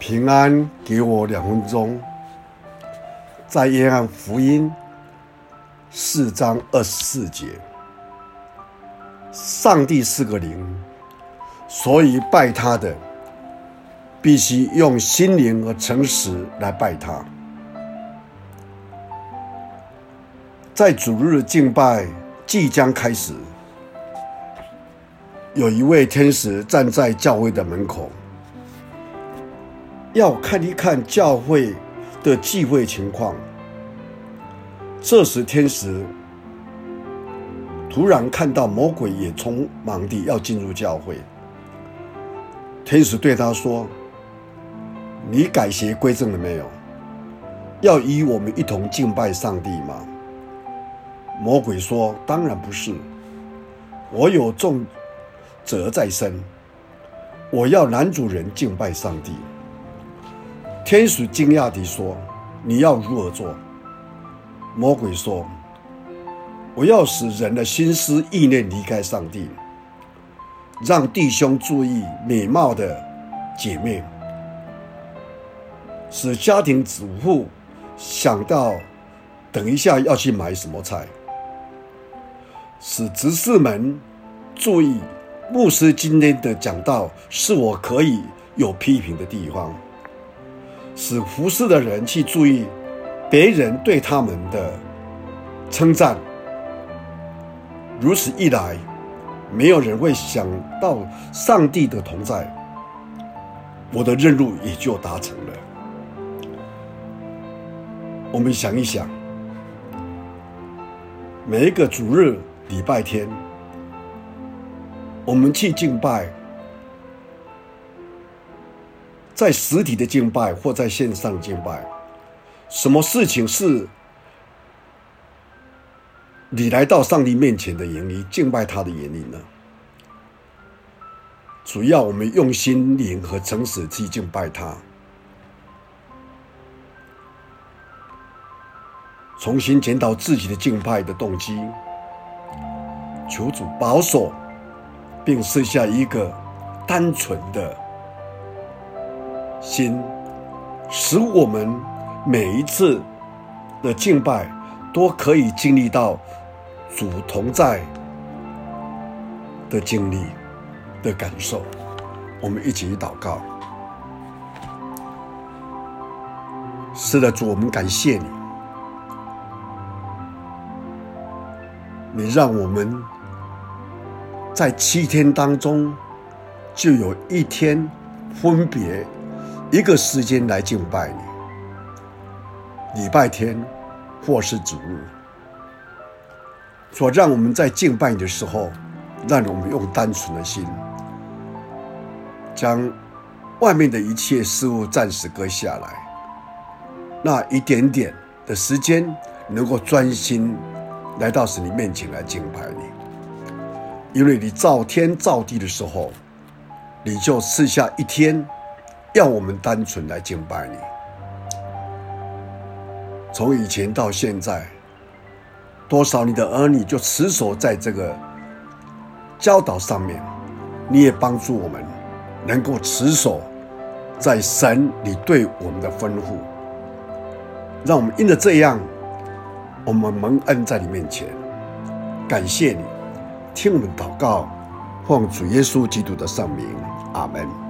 平安，给我两分钟。在约翰福音四章二十四节，上帝是个灵，所以拜他的必须用心灵和诚实来拜他。在主日敬拜即将开始，有一位天使站在教会的门口。要看一看教会的聚会情况。这时，天使突然看到魔鬼也匆忙地要进入教会。天使对他说：“你改邪归正了没有？要与我们一同敬拜上帝吗？”魔鬼说：“当然不是，我有重责在身，我要男主人敬拜上帝。”天使惊讶地说：“你要如何做？”魔鬼说：“我要使人的心思意念离开上帝，让弟兄注意美貌的姐妹，使家庭主妇想到等一下要去买什么菜，使执事们注意牧师今天的讲道是我可以有批评的地方。”使服侍的人去注意别人对他们的称赞，如此一来，没有人会想到上帝的同在，我的任务也就达成了。我们想一想，每一个主日礼拜天，我们去敬拜。在实体的敬拜或在线上敬拜，什么事情是你来到上帝面前的原因，敬拜他的原因呢？主要我们用心灵和诚实去敬拜他，重新检讨自己的敬拜的动机，求主保守，并设下一个单纯的。心，使我们每一次的敬拜都可以经历到主同在的经历的感受。我们一起祷告。是的，主，我们感谢你，你让我们在七天当中就有一天分别。一个时间来敬拜你，礼拜天或是主日，所让我们在敬拜你的时候，让我们用单纯的心，将外面的一切事物暂时搁下来，那一点点的时间，能够专心来到神你面前来敬拜你，因为你造天造地的时候，你就赐下一天。要我们单纯来敬拜你。从以前到现在，多少你的儿女就持守在这个教导上面，你也帮助我们能够持守在神你对我们的吩咐，让我们因着这样，我们蒙恩在你面前，感谢你，听我们祷告，奉主耶稣基督的圣名，阿门。